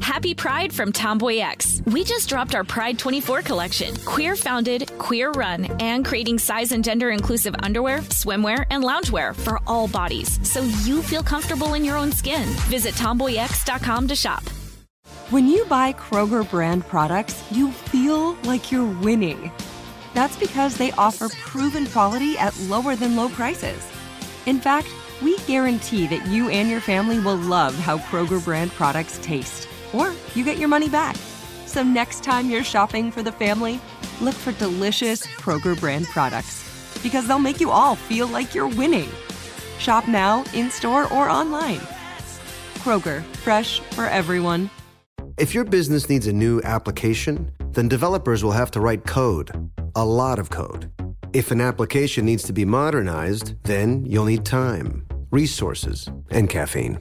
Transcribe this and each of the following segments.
Happy Pride from Tomboy X. We just dropped our Pride 24 collection. Queer founded, queer run, and creating size and gender inclusive underwear, swimwear, and loungewear for all bodies so you feel comfortable in your own skin. Visit tomboyx.com to shop. When you buy Kroger brand products, you feel like you're winning. That's because they offer proven quality at lower than low prices. In fact, we guarantee that you and your family will love how Kroger brand products taste, or you get your money back. So next time you're shopping for the family, look for delicious Kroger brand products because they'll make you all feel like you're winning. Shop now, in store, or online. Kroger, fresh for everyone. If your business needs a new application, then developers will have to write code, a lot of code. If an application needs to be modernized, then you'll need time, resources, and caffeine.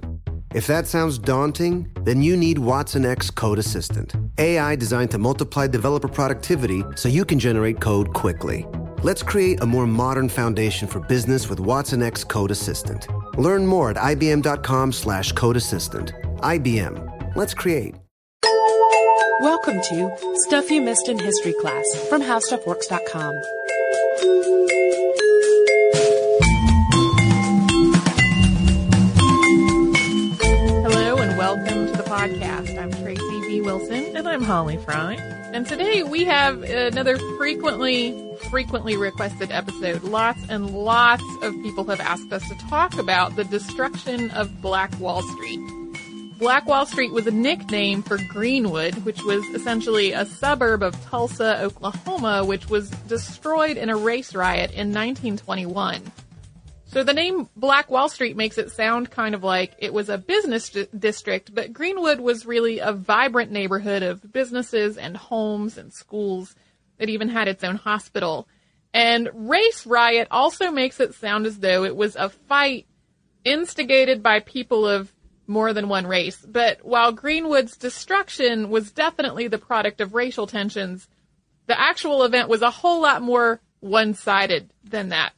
If that sounds daunting, then you need Watson X Code Assistant, AI designed to multiply developer productivity so you can generate code quickly. Let's create a more modern foundation for business with Watson X Code Assistant. Learn more at ibm.com slash code assistant. IBM. Let's create. Welcome to Stuff You Missed in History Class from HowStuffWorks.com. I'm Holly Fry. And today we have another frequently, frequently requested episode. Lots and lots of people have asked us to talk about the destruction of Black Wall Street. Black Wall Street was a nickname for Greenwood, which was essentially a suburb of Tulsa, Oklahoma, which was destroyed in a race riot in 1921. So the name Black Wall Street makes it sound kind of like it was a business d- district, but Greenwood was really a vibrant neighborhood of businesses and homes and schools. It even had its own hospital. And race riot also makes it sound as though it was a fight instigated by people of more than one race. But while Greenwood's destruction was definitely the product of racial tensions, the actual event was a whole lot more one-sided than that.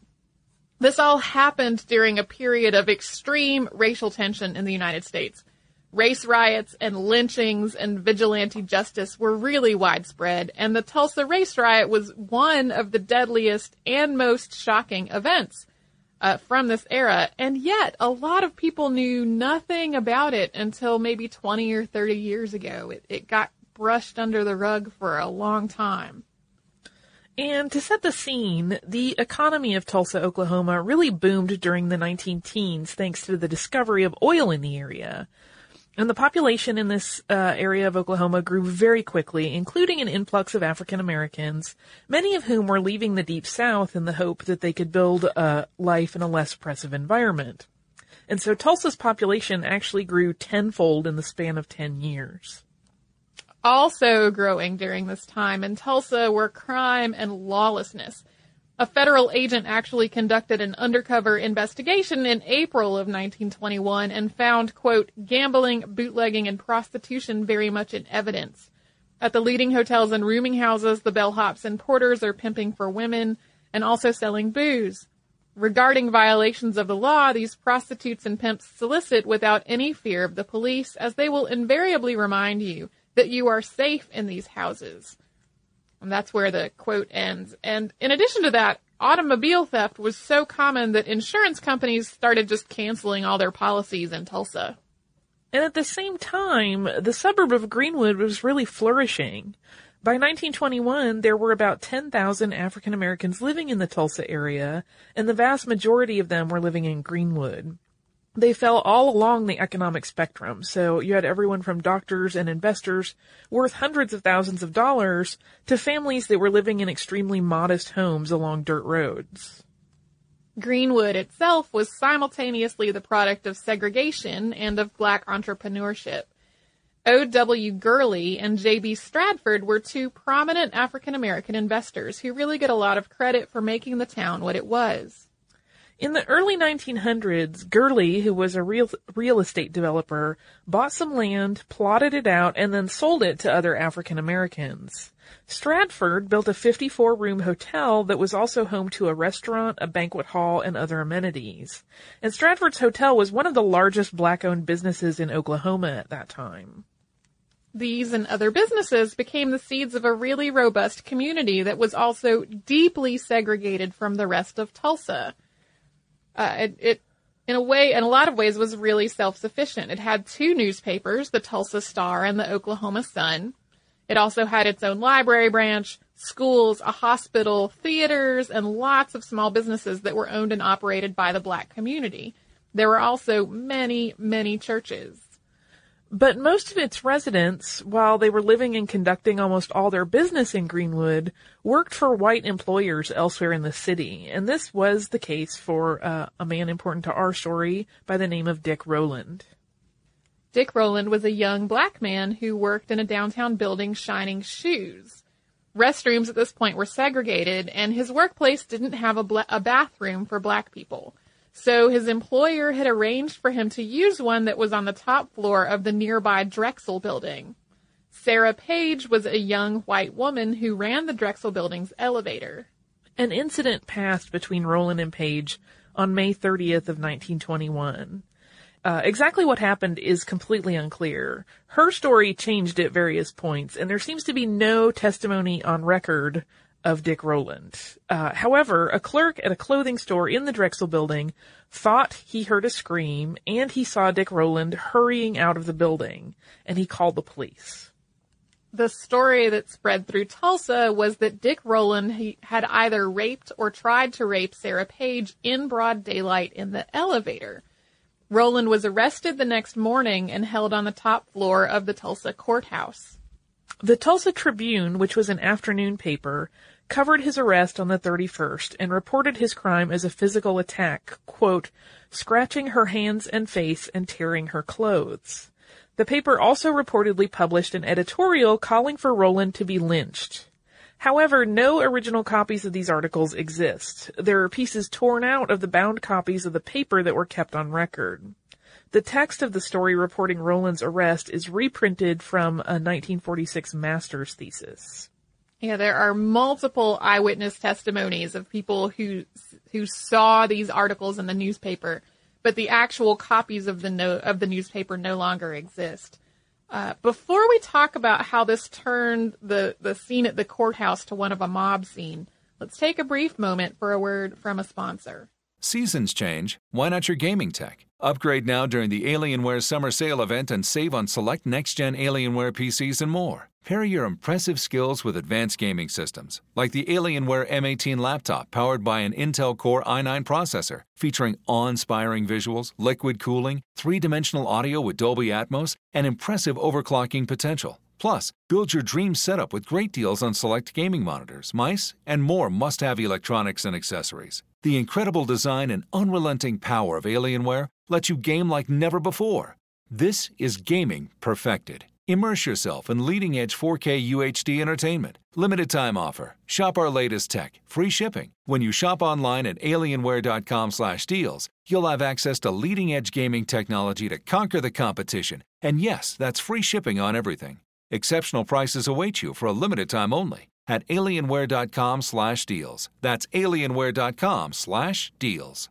This all happened during a period of extreme racial tension in the United States. Race riots and lynchings and vigilante justice were really widespread, and the Tulsa race riot was one of the deadliest and most shocking events uh, from this era. And yet, a lot of people knew nothing about it until maybe 20 or 30 years ago. It, it got brushed under the rug for a long time. And to set the scene, the economy of Tulsa, Oklahoma really boomed during the 19 teens thanks to the discovery of oil in the area. And the population in this uh, area of Oklahoma grew very quickly, including an influx of African Americans, many of whom were leaving the Deep South in the hope that they could build a life in a less oppressive environment. And so Tulsa's population actually grew tenfold in the span of 10 years. Also growing during this time in Tulsa were crime and lawlessness. A federal agent actually conducted an undercover investigation in April of 1921 and found, quote, gambling, bootlegging, and prostitution very much in evidence. At the leading hotels and rooming houses, the bellhops and porters are pimping for women and also selling booze. Regarding violations of the law, these prostitutes and pimps solicit without any fear of the police, as they will invariably remind you that you are safe in these houses. And that's where the quote ends. And in addition to that, automobile theft was so common that insurance companies started just canceling all their policies in Tulsa. And at the same time, the suburb of Greenwood was really flourishing. By 1921, there were about 10,000 African Americans living in the Tulsa area, and the vast majority of them were living in Greenwood they fell all along the economic spectrum. So you had everyone from doctors and investors worth hundreds of thousands of dollars to families that were living in extremely modest homes along dirt roads. Greenwood itself was simultaneously the product of segregation and of black entrepreneurship. O.W. Gurley and J.B. Stratford were two prominent African American investors who really get a lot of credit for making the town what it was. In the early 1900s, Gurley, who was a real, real estate developer, bought some land, plotted it out, and then sold it to other African Americans. Stratford built a 54 room hotel that was also home to a restaurant, a banquet hall, and other amenities. And Stratford's hotel was one of the largest black owned businesses in Oklahoma at that time. These and other businesses became the seeds of a really robust community that was also deeply segregated from the rest of Tulsa. Uh, it, it, in a way, in a lot of ways, was really self-sufficient. It had two newspapers, the Tulsa Star and the Oklahoma Sun. It also had its own library branch, schools, a hospital, theaters, and lots of small businesses that were owned and operated by the black community. There were also many, many churches. But most of its residents, while they were living and conducting almost all their business in Greenwood, worked for white employers elsewhere in the city. And this was the case for uh, a man important to our story by the name of Dick Rowland. Dick Rowland was a young black man who worked in a downtown building shining shoes. Restrooms at this point were segregated, and his workplace didn't have a, a bathroom for black people. So his employer had arranged for him to use one that was on the top floor of the nearby Drexel building. Sarah Page was a young white woman who ran the Drexel building's elevator. An incident passed between Rowland and Page on May 30th of 1921. Uh, exactly what happened is completely unclear. Her story changed at various points, and there seems to be no testimony on record of Dick Rowland. Uh, however, a clerk at a clothing store in the Drexel building thought he heard a scream and he saw Dick Rowland hurrying out of the building and he called the police. The story that spread through Tulsa was that Dick Rowland had either raped or tried to rape Sarah Page in broad daylight in the elevator. Rowland was arrested the next morning and held on the top floor of the Tulsa courthouse. The Tulsa Tribune, which was an afternoon paper, covered his arrest on the 31st and reported his crime as a physical attack, quote, scratching her hands and face and tearing her clothes. The paper also reportedly published an editorial calling for Rowland to be lynched. However, no original copies of these articles exist. There are pieces torn out of the bound copies of the paper that were kept on record. The text of the story reporting Rowland's arrest is reprinted from a 1946 master's thesis. Yeah, there are multiple eyewitness testimonies of people who who saw these articles in the newspaper, but the actual copies of the no, of the newspaper no longer exist. Uh, before we talk about how this turned the the scene at the courthouse to one of a mob scene, let's take a brief moment for a word from a sponsor. Seasons change. Why not your gaming tech? Upgrade now during the Alienware Summer Sale event and save on select next gen Alienware PCs and more. Pair your impressive skills with advanced gaming systems, like the Alienware M18 laptop powered by an Intel Core i9 processor, featuring awe inspiring visuals, liquid cooling, three dimensional audio with Dolby Atmos, and impressive overclocking potential. Plus, build your dream setup with great deals on select gaming monitors, mice, and more must have electronics and accessories. The incredible design and unrelenting power of Alienware let you game like never before. This is gaming perfected. Immerse yourself in leading edge 4K UHD entertainment. Limited time offer. Shop our latest tech. Free shipping. When you shop online at alienware.com/deals, you'll have access to leading edge gaming technology to conquer the competition. And yes, that's free shipping on everything. Exceptional prices await you for a limited time only at alienware.com slash deals. That's alienware.com/deals.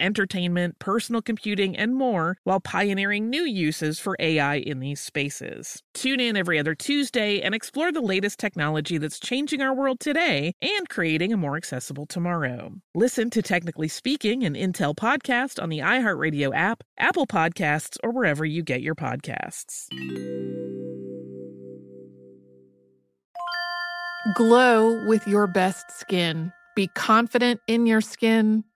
entertainment, personal computing, and more while pioneering new uses for AI in these spaces. Tune in every other Tuesday and explore the latest technology that's changing our world today and creating a more accessible tomorrow. Listen to Technically Speaking, an Intel podcast on the iHeartRadio app, Apple Podcasts, or wherever you get your podcasts. Glow with your best skin. Be confident in your skin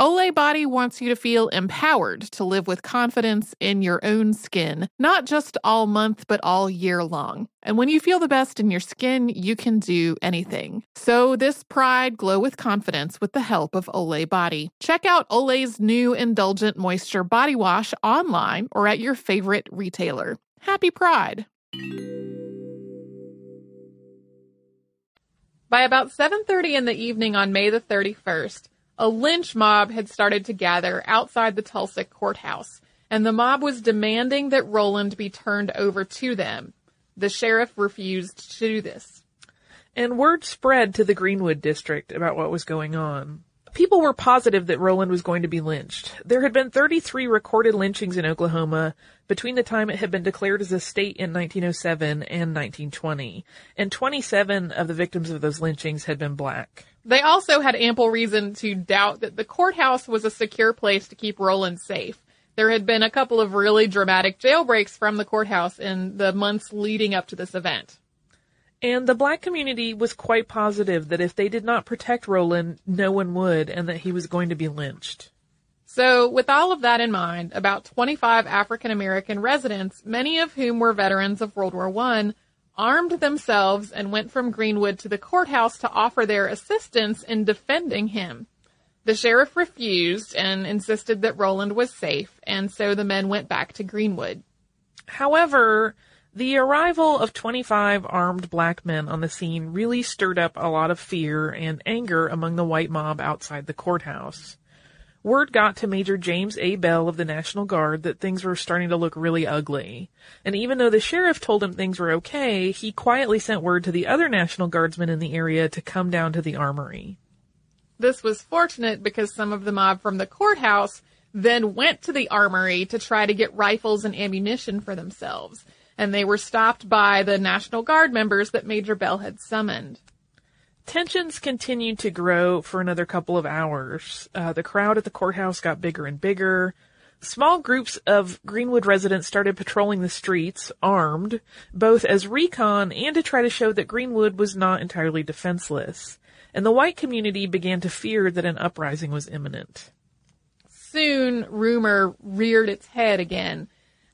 Olay Body wants you to feel empowered to live with confidence in your own skin, not just all month, but all year long. And when you feel the best in your skin, you can do anything. So this pride glow with confidence with the help of Olay Body. Check out Olay's new Indulgent Moisture Body Wash online or at your favorite retailer. Happy Pride! By about 7:30 in the evening on May the 31st, a lynch mob had started to gather outside the Tulsa courthouse, and the mob was demanding that Rowland be turned over to them. The sheriff refused to do this. And word spread to the Greenwood district about what was going on. People were positive that Rowland was going to be lynched. There had been 33 recorded lynchings in Oklahoma between the time it had been declared as a state in 1907 and 1920, and 27 of the victims of those lynchings had been black. They also had ample reason to doubt that the courthouse was a secure place to keep Rowland safe. There had been a couple of really dramatic jailbreaks from the courthouse in the months leading up to this event. And the black community was quite positive that if they did not protect Rowland, no one would, and that he was going to be lynched. So, with all of that in mind, about 25 African American residents, many of whom were veterans of World War I, armed themselves and went from Greenwood to the courthouse to offer their assistance in defending him. The sheriff refused and insisted that Rowland was safe, and so the men went back to Greenwood. However, the arrival of 25 armed black men on the scene really stirred up a lot of fear and anger among the white mob outside the courthouse word got to Major James A. Bell of the National Guard that things were starting to look really ugly. And even though the sheriff told him things were okay, he quietly sent word to the other National Guardsmen in the area to come down to the armory. This was fortunate because some of the mob from the courthouse then went to the armory to try to get rifles and ammunition for themselves. And they were stopped by the National Guard members that Major Bell had summoned. Tensions continued to grow for another couple of hours. Uh, the crowd at the courthouse got bigger and bigger. Small groups of Greenwood residents started patrolling the streets, armed, both as recon and to try to show that Greenwood was not entirely defenseless. And the white community began to fear that an uprising was imminent. Soon, rumor reared its head again.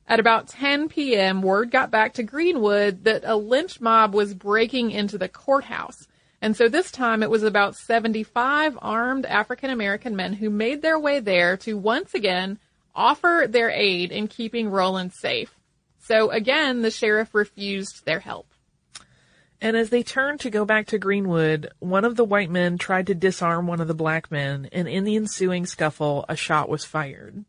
At about 10 p.m., word got back to Greenwood that a lynch mob was breaking into the courthouse. And so this time it was about 75 armed African American men who made their way there to once again offer their aid in keeping Rowland safe. So again, the sheriff refused their help. And as they turned to go back to Greenwood, one of the white men tried to disarm one of the black men, and in the ensuing scuffle, a shot was fired.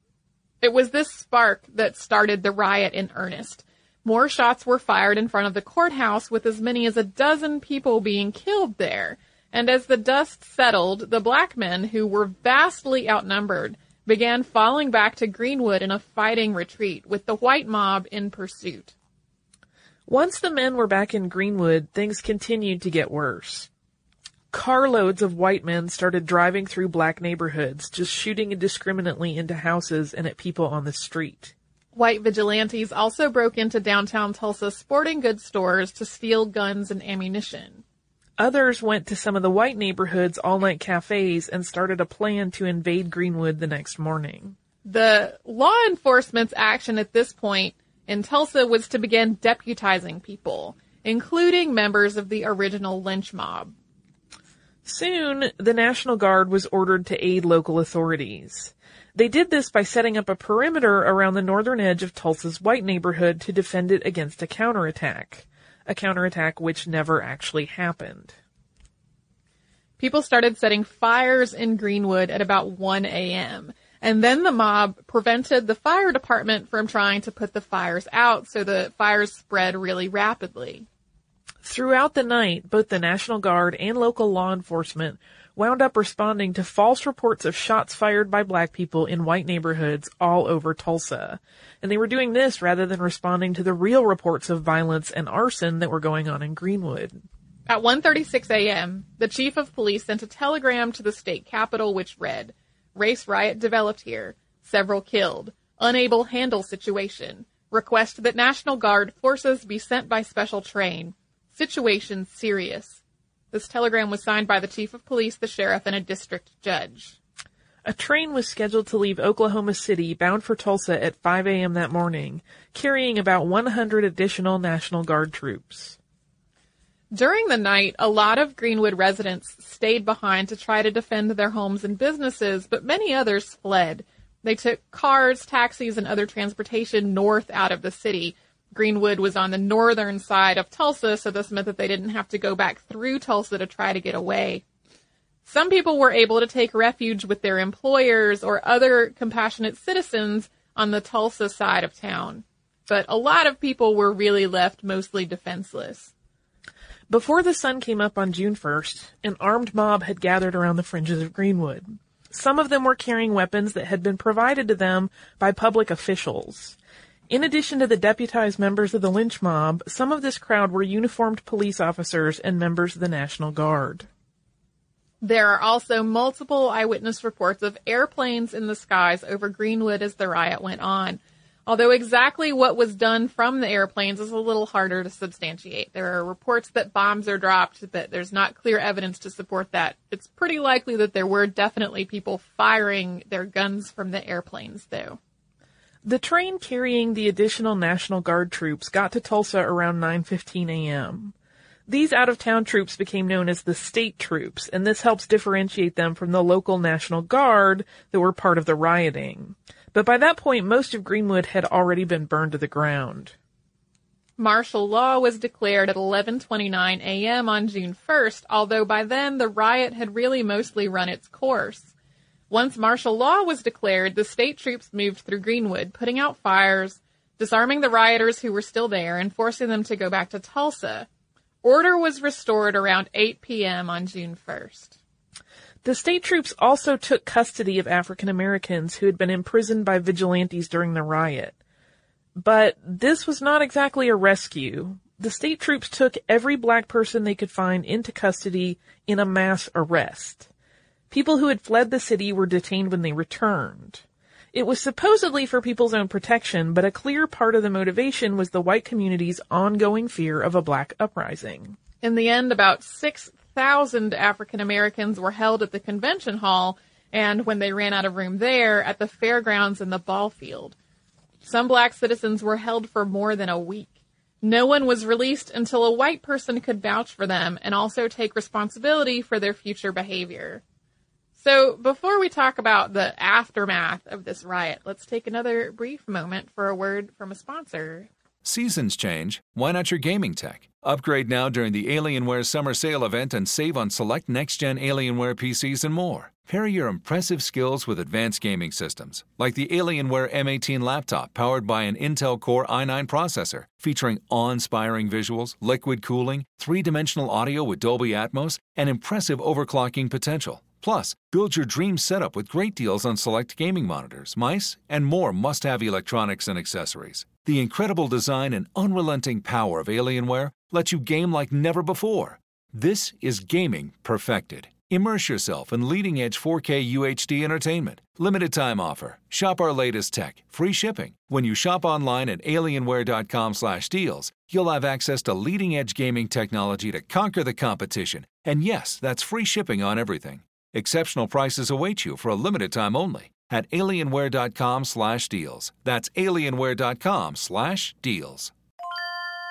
It was this spark that started the riot in earnest. More shots were fired in front of the courthouse with as many as a dozen people being killed there. And as the dust settled, the black men, who were vastly outnumbered, began falling back to Greenwood in a fighting retreat with the white mob in pursuit. Once the men were back in Greenwood, things continued to get worse. Carloads of white men started driving through black neighborhoods, just shooting indiscriminately into houses and at people on the street. White vigilantes also broke into downtown Tulsa sporting goods stores to steal guns and ammunition. Others went to some of the white neighborhoods all night cafes and started a plan to invade Greenwood the next morning. The law enforcement's action at this point in Tulsa was to begin deputizing people, including members of the original lynch mob. Soon, the National Guard was ordered to aid local authorities. They did this by setting up a perimeter around the northern edge of Tulsa's white neighborhood to defend it against a counterattack. A counterattack which never actually happened. People started setting fires in Greenwood at about 1 a.m. And then the mob prevented the fire department from trying to put the fires out, so the fires spread really rapidly. Throughout the night, both the National Guard and local law enforcement wound up responding to false reports of shots fired by black people in white neighborhoods all over Tulsa. And they were doing this rather than responding to the real reports of violence and arson that were going on in Greenwood. At 1:36 a.m., the chief of police sent a telegram to the state capitol which read, "Race riot developed here. Several killed. Unable handle situation. Request that National Guard forces be sent by special train. Situation serious." This telegram was signed by the chief of police, the sheriff, and a district judge. A train was scheduled to leave Oklahoma City bound for Tulsa at 5 a.m. that morning, carrying about 100 additional National Guard troops. During the night, a lot of Greenwood residents stayed behind to try to defend their homes and businesses, but many others fled. They took cars, taxis, and other transportation north out of the city. Greenwood was on the northern side of Tulsa, so this meant that they didn't have to go back through Tulsa to try to get away. Some people were able to take refuge with their employers or other compassionate citizens on the Tulsa side of town. But a lot of people were really left mostly defenseless. Before the sun came up on June 1st, an armed mob had gathered around the fringes of Greenwood. Some of them were carrying weapons that had been provided to them by public officials. In addition to the deputized members of the lynch mob, some of this crowd were uniformed police officers and members of the National Guard. There are also multiple eyewitness reports of airplanes in the skies over Greenwood as the riot went on. Although exactly what was done from the airplanes is a little harder to substantiate. There are reports that bombs are dropped, but there's not clear evidence to support that. It's pretty likely that there were definitely people firing their guns from the airplanes, though. The train carrying the additional National Guard troops got to Tulsa around 9:15 a.m. These out-of-town troops became known as the state troops, and this helps differentiate them from the local National Guard that were part of the rioting. But by that point, most of Greenwood had already been burned to the ground. Martial law was declared at 11:29 a.m. on June 1st, although by then the riot had really mostly run its course. Once martial law was declared, the state troops moved through Greenwood, putting out fires, disarming the rioters who were still there, and forcing them to go back to Tulsa. Order was restored around 8 p.m. on June 1st. The state troops also took custody of African Americans who had been imprisoned by vigilantes during the riot. But this was not exactly a rescue. The state troops took every black person they could find into custody in a mass arrest. People who had fled the city were detained when they returned. It was supposedly for people's own protection, but a clear part of the motivation was the white community's ongoing fear of a black uprising. In the end, about 6,000 African Americans were held at the convention hall, and when they ran out of room there, at the fairgrounds and the ball field. Some black citizens were held for more than a week. No one was released until a white person could vouch for them and also take responsibility for their future behavior. So, before we talk about the aftermath of this riot, let's take another brief moment for a word from a sponsor. Seasons change. Why not your gaming tech? Upgrade now during the Alienware Summer Sale event and save on select next gen Alienware PCs and more. Pair your impressive skills with advanced gaming systems, like the Alienware M18 laptop powered by an Intel Core i9 processor, featuring awe inspiring visuals, liquid cooling, three dimensional audio with Dolby Atmos, and impressive overclocking potential. Plus, build your dream setup with great deals on select gaming monitors, mice, and more must have electronics and accessories. The incredible design and unrelenting power of Alienware lets you game like never before. This is gaming perfected. Immerse yourself in leading edge 4K UHD entertainment. Limited time offer. Shop our latest tech. Free shipping. When you shop online at alienware.com/deals, you'll have access to leading edge gaming technology to conquer the competition. And yes, that's free shipping on everything. Exceptional prices await you for a limited time only at alienware.com slash deals. That's alienware.com/deals.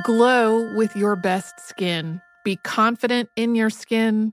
Glow with your best skin. Be confident in your skin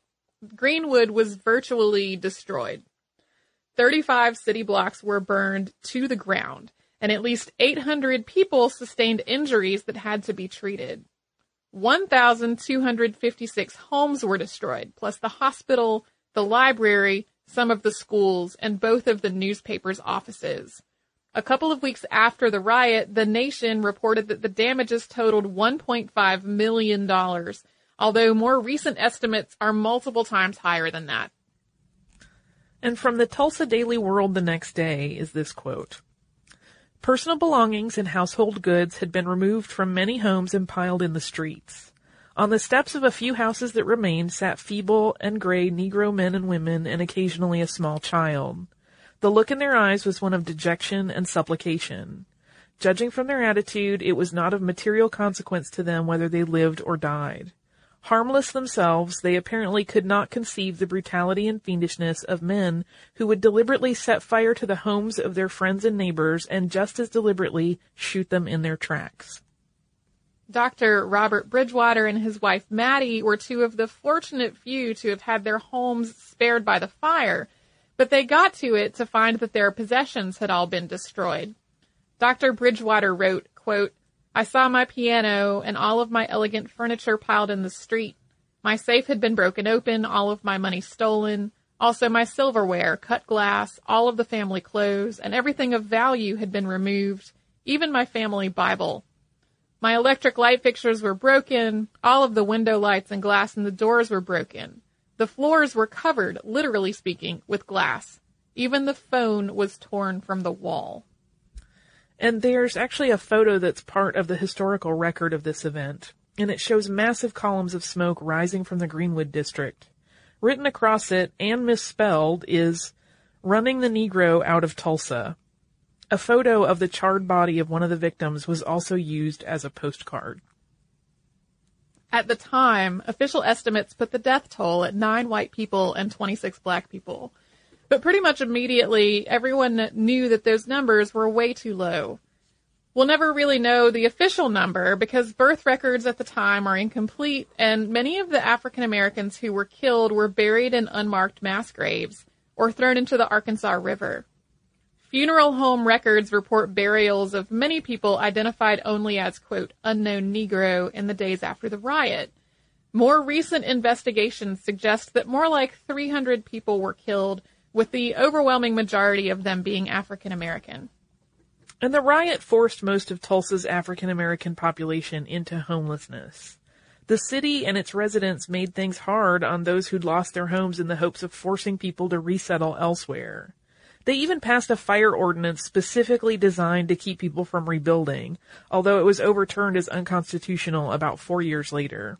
Greenwood was virtually destroyed. 35 city blocks were burned to the ground, and at least 800 people sustained injuries that had to be treated. 1,256 homes were destroyed, plus the hospital, the library, some of the schools, and both of the newspaper's offices. A couple of weeks after the riot, the nation reported that the damages totaled $1.5 million, although more recent estimates are multiple times higher than that. And from the Tulsa Daily World the next day is this quote. Personal belongings and household goods had been removed from many homes and piled in the streets. On the steps of a few houses that remained sat feeble and gray Negro men and women and occasionally a small child. The look in their eyes was one of dejection and supplication. Judging from their attitude, it was not of material consequence to them whether they lived or died. Harmless themselves, they apparently could not conceive the brutality and fiendishness of men who would deliberately set fire to the homes of their friends and neighbors and just as deliberately shoot them in their tracks. Dr. Robert Bridgewater and his wife Mattie were two of the fortunate few to have had their homes spared by the fire, but they got to it to find that their possessions had all been destroyed. Dr. Bridgewater wrote, quote, I saw my piano and all of my elegant furniture piled in the street. My safe had been broken open, all of my money stolen. Also my silverware, cut glass, all of the family clothes, and everything of value had been removed, even my family Bible. My electric light fixtures were broken, all of the window lights and glass in the doors were broken. The floors were covered, literally speaking, with glass. Even the phone was torn from the wall. And there's actually a photo that's part of the historical record of this event, and it shows massive columns of smoke rising from the Greenwood district. Written across it and misspelled is running the Negro out of Tulsa. A photo of the charred body of one of the victims was also used as a postcard. At the time, official estimates put the death toll at nine white people and 26 black people. But pretty much immediately, everyone knew that those numbers were way too low. We'll never really know the official number because birth records at the time are incomplete, and many of the African Americans who were killed were buried in unmarked mass graves or thrown into the Arkansas River. Funeral home records report burials of many people identified only as, quote, unknown Negro in the days after the riot. More recent investigations suggest that more like 300 people were killed with the overwhelming majority of them being African American. And the riot forced most of Tulsa's African American population into homelessness. The city and its residents made things hard on those who'd lost their homes in the hopes of forcing people to resettle elsewhere. They even passed a fire ordinance specifically designed to keep people from rebuilding, although it was overturned as unconstitutional about four years later.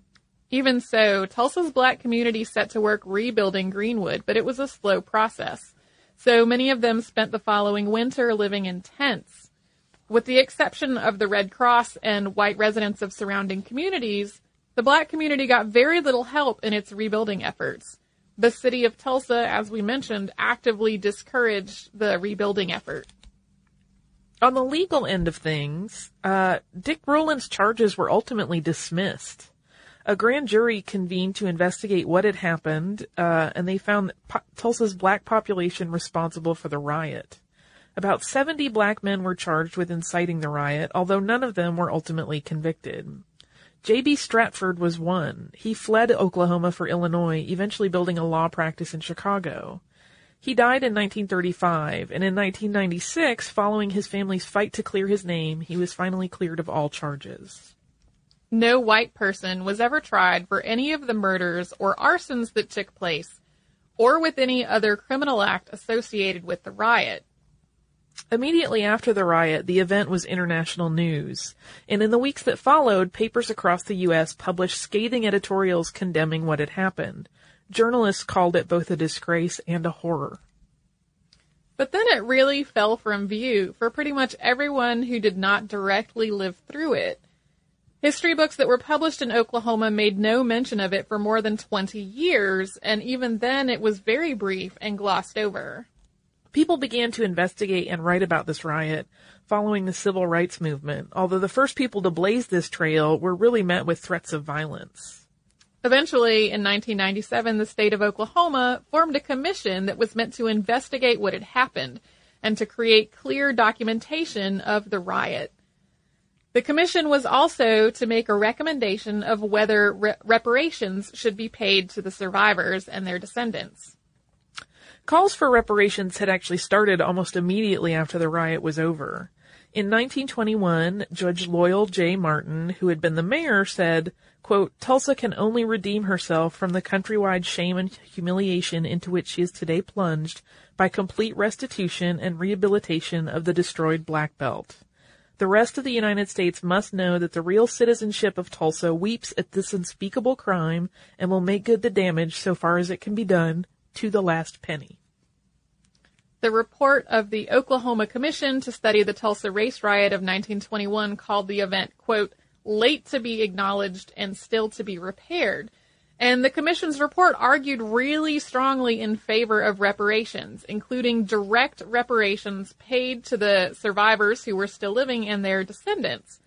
Even so, Tulsa's black community set to work rebuilding Greenwood, but it was a slow process. So many of them spent the following winter living in tents. With the exception of the Red Cross and white residents of surrounding communities, the black community got very little help in its rebuilding efforts. The city of Tulsa, as we mentioned, actively discouraged the rebuilding effort. On the legal end of things, uh, Dick Rowland's charges were ultimately dismissed a grand jury convened to investigate what had happened, uh, and they found po- Tulsa's black population responsible for the riot. About 70 black men were charged with inciting the riot, although none of them were ultimately convicted. J.B. Stratford was one. He fled Oklahoma for Illinois, eventually building a law practice in Chicago. He died in 1935, and in 1996, following his family's fight to clear his name, he was finally cleared of all charges. No white person was ever tried for any of the murders or arsons that took place, or with any other criminal act associated with the riot. Immediately after the riot, the event was international news, and in the weeks that followed, papers across the U.S. published scathing editorials condemning what had happened. Journalists called it both a disgrace and a horror. But then it really fell from view for pretty much everyone who did not directly live through it. History books that were published in Oklahoma made no mention of it for more than 20 years, and even then it was very brief and glossed over. People began to investigate and write about this riot following the civil rights movement, although the first people to blaze this trail were really met with threats of violence. Eventually, in 1997, the state of Oklahoma formed a commission that was meant to investigate what had happened and to create clear documentation of the riot. The commission was also to make a recommendation of whether re- reparations should be paid to the survivors and their descendants. Calls for reparations had actually started almost immediately after the riot was over. In 1921, Judge Loyal J. Martin, who had been the mayor, said, quote, Tulsa can only redeem herself from the countrywide shame and humiliation into which she is today plunged by complete restitution and rehabilitation of the destroyed Black Belt. The rest of the United States must know that the real citizenship of Tulsa weeps at this unspeakable crime and will make good the damage so far as it can be done to the last penny. The report of the Oklahoma Commission to study the Tulsa race riot of 1921 called the event, quote, late to be acknowledged and still to be repaired. And the Commission's report argued really strongly in favor of reparations, including direct reparations paid to the survivors who were still living and their descendants.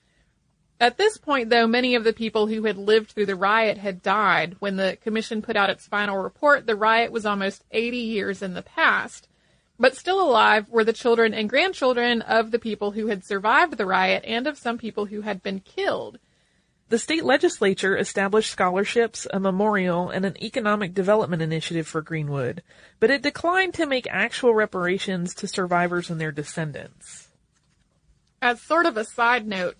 At this point, though, many of the people who had lived through the riot had died. When the Commission put out its final report, the riot was almost 80 years in the past. But still alive were the children and grandchildren of the people who had survived the riot and of some people who had been killed. The state legislature established scholarships, a memorial, and an economic development initiative for Greenwood, but it declined to make actual reparations to survivors and their descendants. As sort of a side note,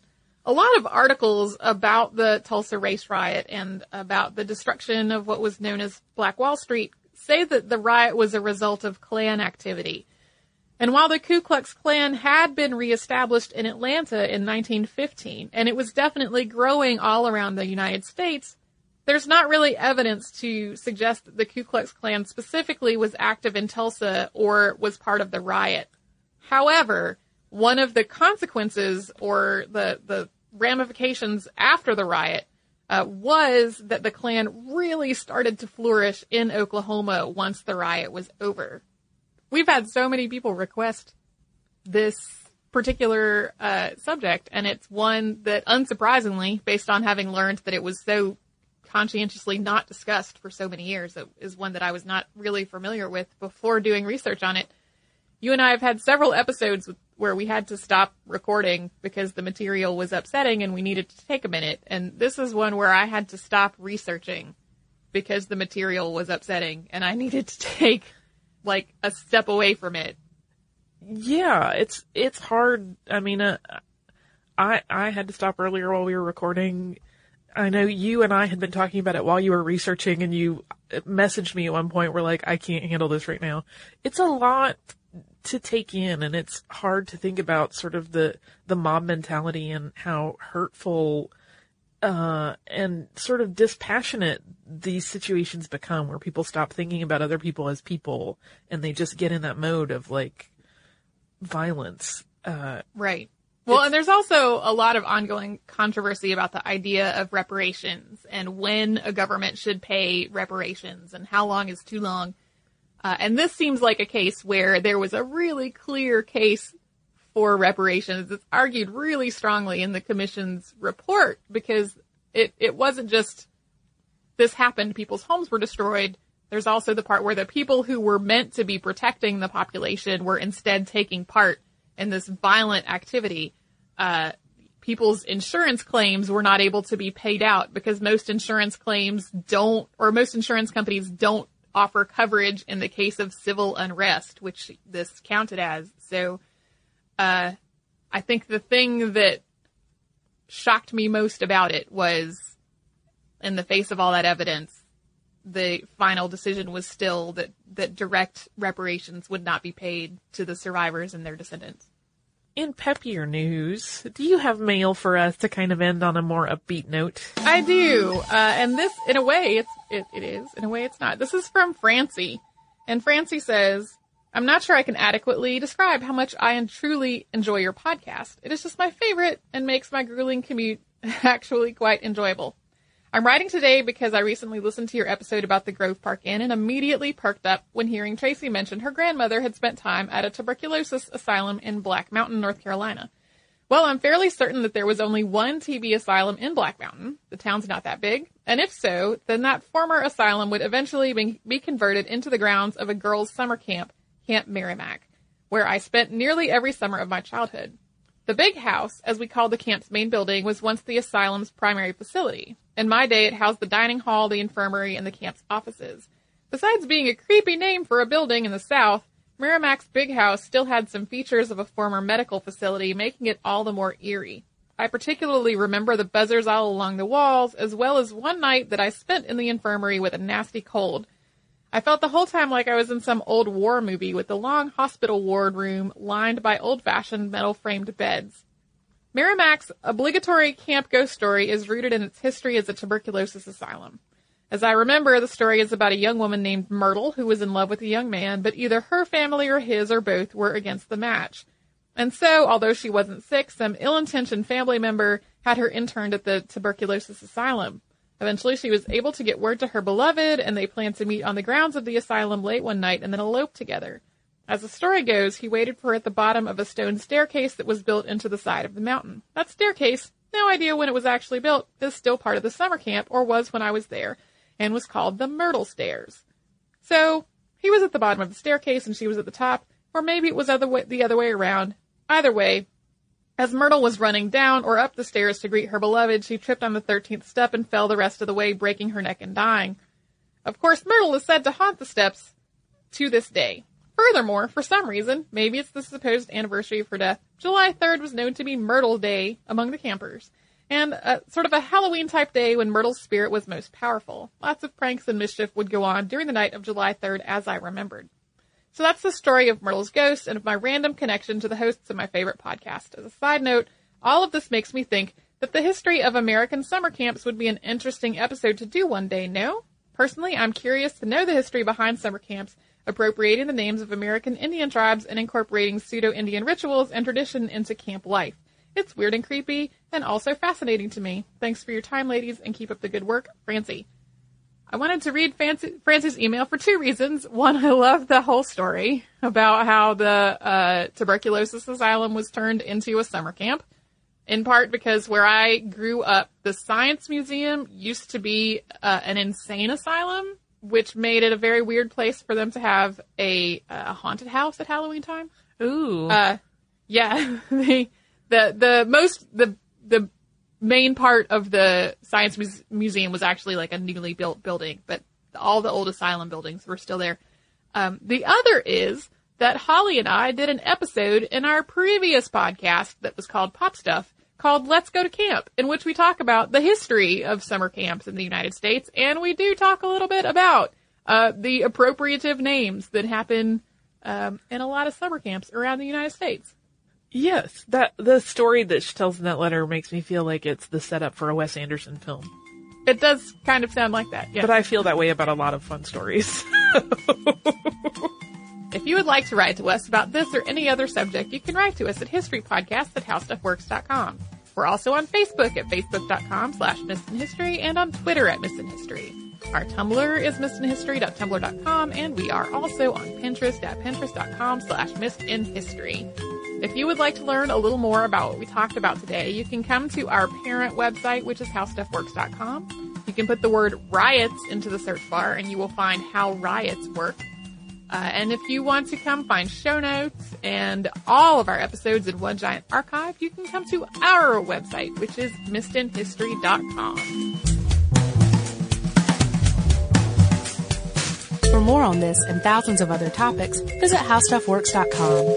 a lot of articles about the Tulsa race riot and about the destruction of what was known as Black Wall Street say that the riot was a result of Klan activity. And while the Ku Klux Klan had been reestablished in Atlanta in 1915, and it was definitely growing all around the United States, there's not really evidence to suggest that the Ku Klux Klan specifically was active in Tulsa or was part of the riot. However, one of the consequences or the, the ramifications after the riot uh, was that the Klan really started to flourish in Oklahoma once the riot was over. We've had so many people request this particular uh, subject, and it's one that, unsurprisingly, based on having learned that it was so conscientiously not discussed for so many years, it is one that I was not really familiar with before doing research on it. You and I have had several episodes where we had to stop recording because the material was upsetting and we needed to take a minute. And this is one where I had to stop researching because the material was upsetting and I needed to take like a step away from it. Yeah, it's it's hard. I mean, uh, I I had to stop earlier while we were recording. I know you and I had been talking about it while you were researching, and you messaged me at one point. We're like, I can't handle this right now. It's a lot to take in and it's hard to think about sort of the the mob mentality and how hurtful uh, and sort of dispassionate these situations become where people stop thinking about other people as people and they just get in that mode of like violence uh, right. Well and there's also a lot of ongoing controversy about the idea of reparations and when a government should pay reparations and how long is too long. Uh, and this seems like a case where there was a really clear case for reparations. It's argued really strongly in the commission's report because it, it wasn't just this happened, people's homes were destroyed. There's also the part where the people who were meant to be protecting the population were instead taking part in this violent activity. Uh, people's insurance claims were not able to be paid out because most insurance claims don't, or most insurance companies don't offer coverage in the case of civil unrest, which this counted as. So, uh, I think the thing that shocked me most about it was in the face of all that evidence, the final decision was still that, that direct reparations would not be paid to the survivors and their descendants. In peppier news, do you have mail for us to kind of end on a more upbeat note? I do. Uh, and this, in a way, it's, it, it is. In a way, it's not. This is from Francie. And Francie says, I'm not sure I can adequately describe how much I truly enjoy your podcast. It is just my favorite and makes my grueling commute actually quite enjoyable. I'm writing today because I recently listened to your episode about the Grove Park Inn and immediately perked up when hearing Tracy mention her grandmother had spent time at a tuberculosis asylum in Black Mountain, North Carolina. Well, I'm fairly certain that there was only one TB asylum in Black Mountain. The town's not that big. And if so, then that former asylum would eventually be, converted into the grounds of a girls' summer camp, Camp Merrimack, where I spent nearly every summer of my childhood. The big house, as we called the camp's main building, was once the asylum's primary facility. In my day, it housed the dining hall, the infirmary, and the camp's offices. Besides being a creepy name for a building in the South, Merrimack's big house still had some features of a former medical facility, making it all the more eerie. I particularly remember the buzzers all along the walls, as well as one night that I spent in the infirmary with a nasty cold. I felt the whole time like I was in some old war movie with the long hospital ward room lined by old fashioned metal framed beds. Merrimack's obligatory camp ghost story is rooted in its history as a tuberculosis asylum. As I remember, the story is about a young woman named Myrtle who was in love with a young man, but either her family or his or both were against the match. And so, although she wasn't sick, some ill-intentioned family member had her interned at the tuberculosis asylum. Eventually, she was able to get word to her beloved, and they planned to meet on the grounds of the asylum late one night and then elope together. As the story goes, he waited for her at the bottom of a stone staircase that was built into the side of the mountain. That staircase, no idea when it was actually built, is still part of the summer camp, or was when I was there, and was called the Myrtle Stairs. So, he was at the bottom of the staircase and she was at the top, or maybe it was other way, the other way around. Either way, as Myrtle was running down or up the stairs to greet her beloved, she tripped on the 13th step and fell the rest of the way, breaking her neck and dying. Of course, Myrtle is said to haunt the steps to this day. Furthermore, for some reason, maybe it's the supposed anniversary of her death, July 3rd was known to be Myrtle Day among the campers, and a, sort of a Halloween type day when Myrtle's spirit was most powerful. Lots of pranks and mischief would go on during the night of July 3rd as I remembered. So that's the story of Myrtle's ghost and of my random connection to the hosts of my favorite podcast. As a side note, all of this makes me think that the history of American summer camps would be an interesting episode to do one day, no? Personally, I'm curious to know the history behind summer camps appropriating the names of American Indian tribes and incorporating pseudo-Indian rituals and tradition into camp life. It's weird and creepy, and also fascinating to me. Thanks for your time, ladies, and keep up the good work, Francie. I wanted to read Francie's email for two reasons. One, I love the whole story about how the uh, tuberculosis asylum was turned into a summer camp. In part because where I grew up, the Science Museum used to be uh, an insane asylum which made it a very weird place for them to have a, a haunted house at Halloween time. Ooh. Uh, yeah, the the the most the the main part of the science Mu- museum was actually like a newly built building, but all the old asylum buildings were still there. Um, the other is that Holly and I did an episode in our previous podcast that was called Pop Stuff called Let's Go to Camp, in which we talk about the history of summer camps in the United States, and we do talk a little bit about uh, the appropriative names that happen um, in a lot of summer camps around the United States. Yes, that the story that she tells in that letter makes me feel like it's the setup for a Wes Anderson film. It does kind of sound like that, yes. But I feel that way about a lot of fun stories. If you would like to write to us about this or any other subject, you can write to us at historypodcast at howstuffworks.com. We're also on Facebook at facebook.com slash missedinhistory and on Twitter at History. Our Tumblr is missedinhistory.tumblr.com and we are also on Pinterest at pinterest.com slash missedinhistory. If you would like to learn a little more about what we talked about today, you can come to our parent website, which is howstuffworks.com. You can put the word riots into the search bar and you will find how riots work. Uh, and if you want to come find show notes and all of our episodes in one giant archive, you can come to our website, which is missedinhistory.com. For more on this and thousands of other topics, visit howstuffworks.com.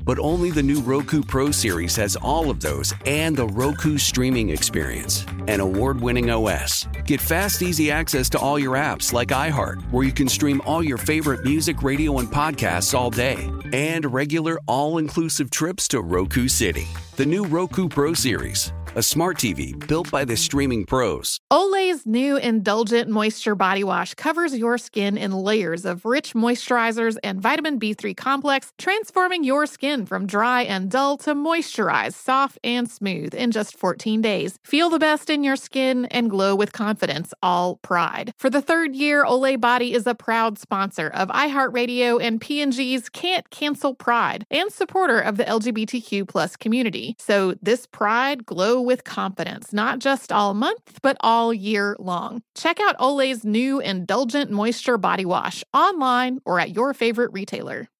but only the new Roku Pro series has all of those and the Roku streaming experience, an award winning OS. Get fast, easy access to all your apps like iHeart, where you can stream all your favorite music, radio, and podcasts all day, and regular all inclusive trips to Roku City. The new Roku Pro series a smart TV built by the streaming pros. Olay's new Indulgent Moisture Body Wash covers your skin in layers of rich moisturizers and vitamin B3 complex, transforming your from dry and dull to moisturized, soft, and smooth in just 14 days. Feel the best in your skin and glow with confidence, all pride. For the third year, Olay Body is a proud sponsor of iHeartRadio and P&G's Can't Cancel Pride and supporter of the LGBTQ plus community. So this pride, glow with confidence, not just all month, but all year long. Check out Olay's new Indulgent Moisture Body Wash online or at your favorite retailer.